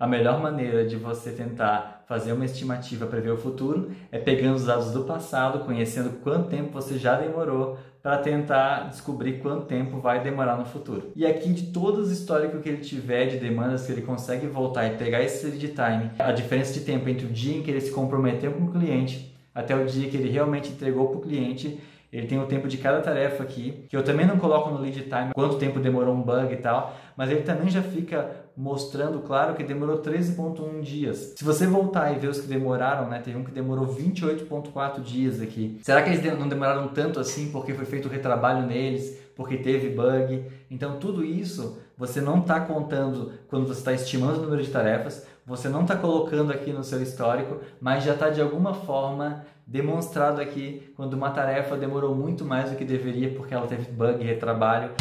A melhor maneira de você tentar fazer uma estimativa prever o futuro é pegando os dados do passado, conhecendo quanto tempo você já demorou para tentar descobrir quanto tempo vai demorar no futuro. E aqui de todos os históricos que ele tiver de demandas que ele consegue voltar e pegar esse lead time, a diferença de tempo entre o dia em que ele se comprometeu com o cliente até o dia que ele realmente entregou para o cliente ele tem o tempo de cada tarefa aqui, que eu também não coloco no lead time quanto tempo demorou um bug e tal, mas ele também já fica mostrando, claro, que demorou 13.1 dias. Se você voltar e ver os que demoraram, né, teve um que demorou 28.4 dias aqui. Será que eles não demoraram tanto assim porque foi feito retrabalho neles, porque teve bug? Então tudo isso você não está contando quando você está estimando o número de tarefas, você não está colocando aqui no seu histórico, mas já está de alguma forma demonstrado aqui quando uma tarefa demorou muito mais do que deveria porque ela teve bug retrabalho.